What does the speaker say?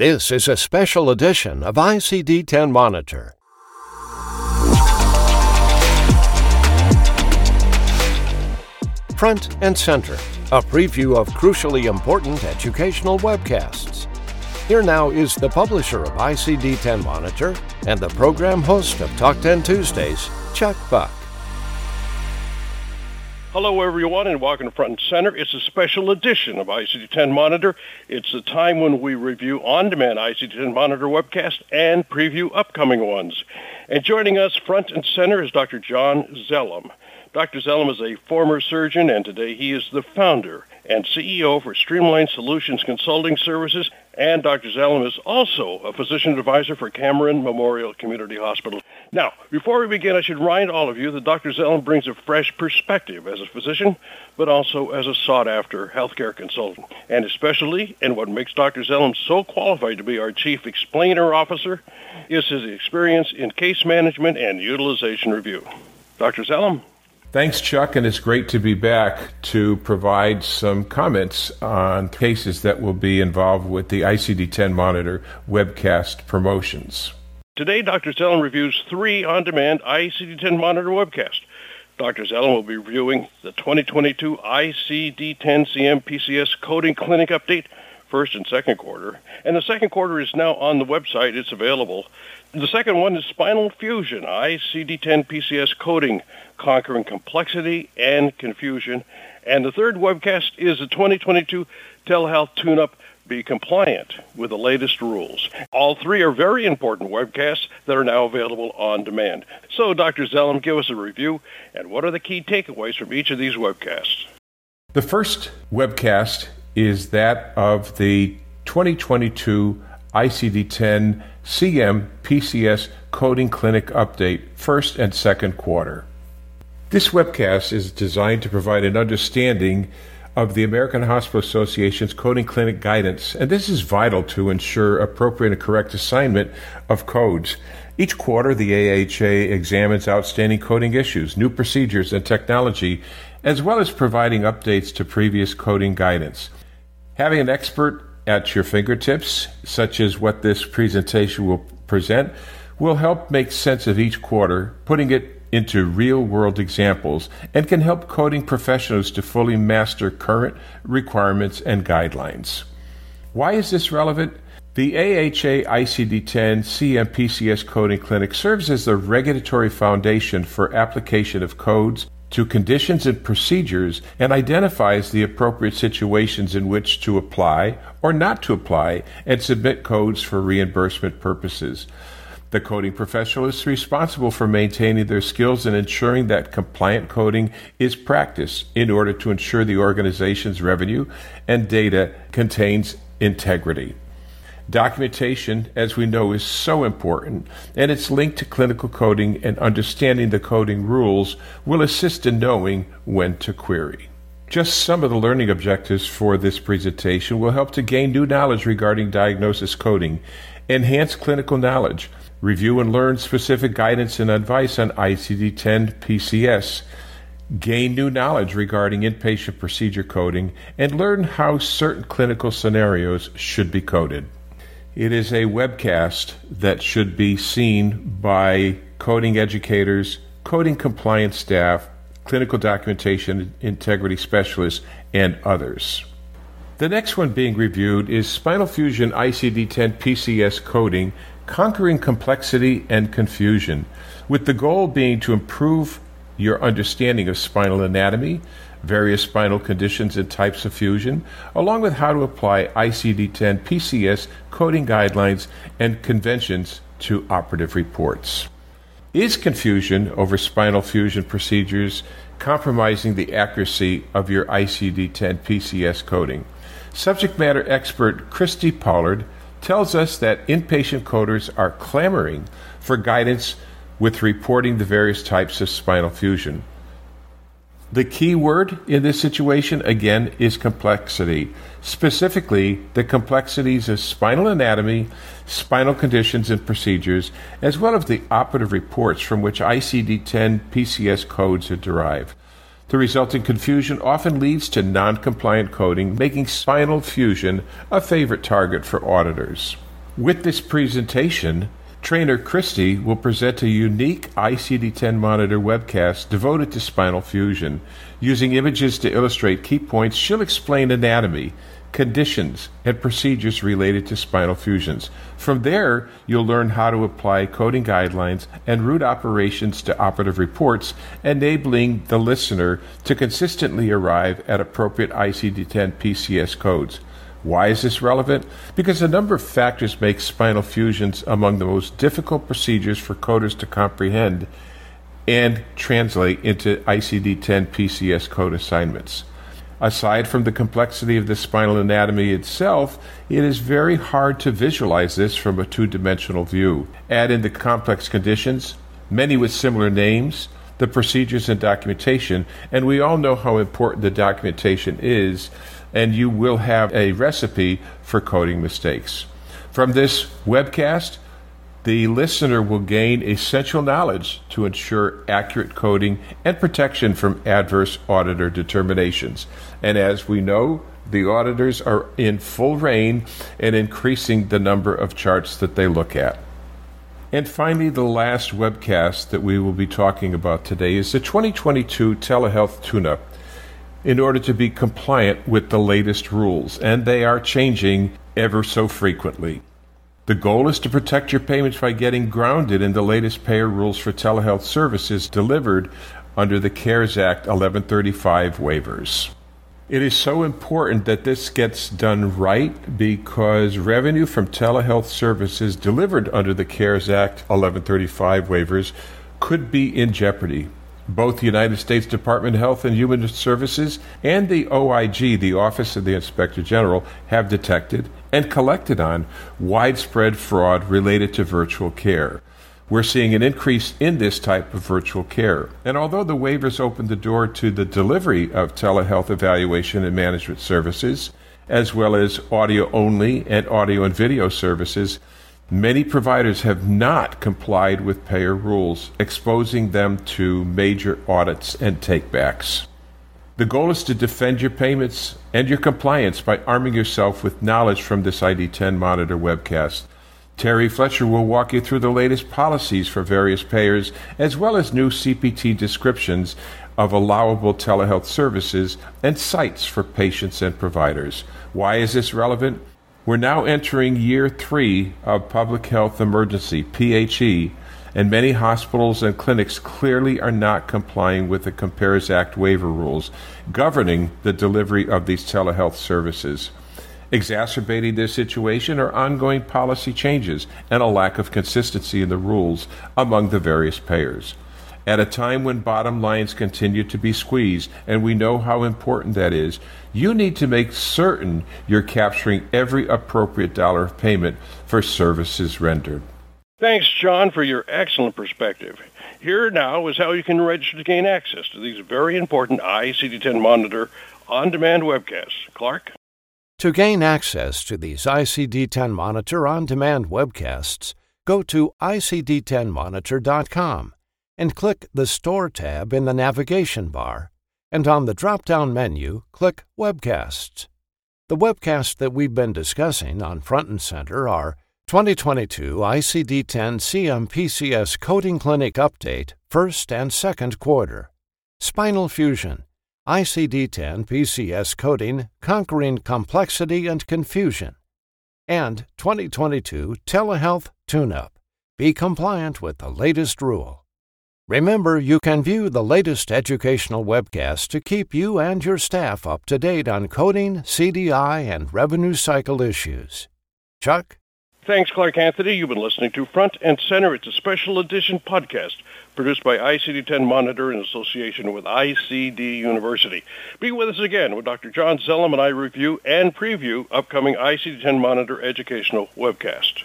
This is a special edition of ICD 10 Monitor. Front and Center, a preview of crucially important educational webcasts. Here now is the publisher of ICD 10 Monitor and the program host of Talk 10 Tuesdays, Chuck Buck. Hello, everyone, and welcome to Front and Center. It's a special edition of ICD-10 Monitor. It's the time when we review on-demand ICD-10 Monitor webcast and preview upcoming ones. And joining us front and center is Dr. John Zelem. Dr. Zelem is a former surgeon, and today he is the founder and CEO for Streamline Solutions Consulting Services. And Dr. Zelem is also a physician advisor for Cameron Memorial Community Hospital. Now, before we begin, I should remind all of you that Dr. Zelem brings a fresh perspective as a physician, but also as a sought-after healthcare consultant. And especially, in what makes Dr. Zelem so qualified to be our chief explainer officer, is his experience in case management and utilization review. Dr. Zelem? Thanks, Chuck, and it's great to be back to provide some comments on cases that will be involved with the ICD 10 Monitor webcast promotions. Today, Dr. Zelem reviews three on-demand ICD-10 Monitor webcasts. Dr. Zelem will be reviewing the 2022 ICD-10 CM PCS Coding Clinic Update, first and second quarter. And the second quarter is now on the website. It's available. The second one is Spinal Fusion, ICD-10 PCS Coding, Conquering Complexity and Confusion. And the third webcast is the 2022 Telehealth Tune-Up be compliant with the latest rules. All three are very important webcasts that are now available on demand. So, Dr. Zelem, give us a review, and what are the key takeaways from each of these webcasts? The first webcast is that of the 2022 ICD 10 CM PCS Coding Clinic Update, first and second quarter. This webcast is designed to provide an understanding of the American Hospital Association's coding clinic guidance, and this is vital to ensure appropriate and correct assignment of codes. Each quarter, the AHA examines outstanding coding issues, new procedures, and technology, as well as providing updates to previous coding guidance. Having an expert at your fingertips, such as what this presentation will present, will help make sense of each quarter, putting it into real world examples and can help coding professionals to fully master current requirements and guidelines. Why is this relevant? The AHA ICD 10 CMPCS Coding Clinic serves as the regulatory foundation for application of codes to conditions and procedures and identifies the appropriate situations in which to apply or not to apply and submit codes for reimbursement purposes. The coding professional is responsible for maintaining their skills and ensuring that compliant coding is practiced in order to ensure the organization's revenue and data contains integrity. Documentation, as we know, is so important, and its link to clinical coding and understanding the coding rules will assist in knowing when to query. Just some of the learning objectives for this presentation will help to gain new knowledge regarding diagnosis coding, enhance clinical knowledge, review and learn specific guidance and advice on ICD 10 PCS, gain new knowledge regarding inpatient procedure coding, and learn how certain clinical scenarios should be coded. It is a webcast that should be seen by coding educators, coding compliance staff, clinical documentation integrity specialists, and others. The next one being reviewed is Spinal Fusion ICD 10 PCS coding conquering complexity and confusion, with the goal being to improve your understanding of spinal anatomy, various spinal conditions and types of fusion, along with how to apply ICD 10 PCS coding guidelines and conventions to operative reports. Is confusion over spinal fusion procedures compromising the accuracy of your ICD 10 PCS coding? Subject matter expert Christy Pollard tells us that inpatient coders are clamoring for guidance with reporting the various types of spinal fusion. The key word in this situation, again, is complexity. Specifically, the complexities of spinal anatomy, spinal conditions and procedures, as well as the operative reports from which ICD 10 PCS codes are derived. The resulting confusion often leads to non compliant coding, making spinal fusion a favorite target for auditors. With this presentation, Trainer Christy will present a unique ICD 10 monitor webcast devoted to spinal fusion. Using images to illustrate key points, she'll explain anatomy, conditions, and procedures related to spinal fusions. From there, you'll learn how to apply coding guidelines and route operations to operative reports, enabling the listener to consistently arrive at appropriate ICD 10 PCS codes. Why is this relevant? Because a number of factors make spinal fusions among the most difficult procedures for coders to comprehend and translate into ICD 10 PCS code assignments. Aside from the complexity of the spinal anatomy itself, it is very hard to visualize this from a two dimensional view. Add in the complex conditions, many with similar names, the procedures and documentation, and we all know how important the documentation is, and you will have a recipe for coding mistakes. From this webcast, the listener will gain essential knowledge to ensure accurate coding and protection from adverse auditor determinations. And as we know, the auditors are in full reign and increasing the number of charts that they look at. And finally, the last webcast that we will be talking about today is the 2022 Telehealth Tune Up in order to be compliant with the latest rules, and they are changing ever so frequently. The goal is to protect your payments by getting grounded in the latest payer rules for telehealth services delivered under the CARES Act 1135 waivers. It is so important that this gets done right because revenue from telehealth services delivered under the CARES Act 1135 waivers could be in jeopardy. Both the United States Department of Health and Human Services and the OIG, the Office of the Inspector General, have detected and collected on widespread fraud related to virtual care. We're seeing an increase in this type of virtual care. And although the waivers opened the door to the delivery of telehealth evaluation and management services, as well as audio only and audio and video services, many providers have not complied with payer rules, exposing them to major audits and takebacks. The goal is to defend your payments and your compliance by arming yourself with knowledge from this ICD10 Monitor webcast. Terry Fletcher will walk you through the latest policies for various payers, as well as new CPT descriptions of allowable telehealth services and sites for patients and providers. Why is this relevant? We're now entering year three of public health emergency, PHE, and many hospitals and clinics clearly are not complying with the CARES Act waiver rules governing the delivery of these telehealth services. Exacerbating this situation are ongoing policy changes and a lack of consistency in the rules among the various payers. At a time when bottom lines continue to be squeezed, and we know how important that is, you need to make certain you're capturing every appropriate dollar of payment for services rendered. Thanks, John, for your excellent perspective. Here now is how you can register to gain access to these very important ICD-10 Monitor on-demand webcasts. Clark? To gain access to these ICD-10 Monitor on-demand webcasts, go to icd10monitor.com and click the Store tab in the navigation bar, and on the drop-down menu, click Webcasts. The webcasts that we've been discussing on Front and Center are 2022 ICD 10 CMPCS Coding Clinic Update, first and second quarter. Spinal Fusion, ICD 10 PCS Coding Conquering Complexity and Confusion. And 2022 Telehealth Tune Up. Be compliant with the latest rule. Remember, you can view the latest educational webcasts to keep you and your staff up to date on coding, CDI, and revenue cycle issues. Chuck? Thanks, Clark Anthony. You've been listening to Front and Center. It's a special edition podcast produced by ICD-10 Monitor in association with ICD University. Be with us again when Dr. John Zelem and I review and preview upcoming ICD-10 Monitor educational webcast.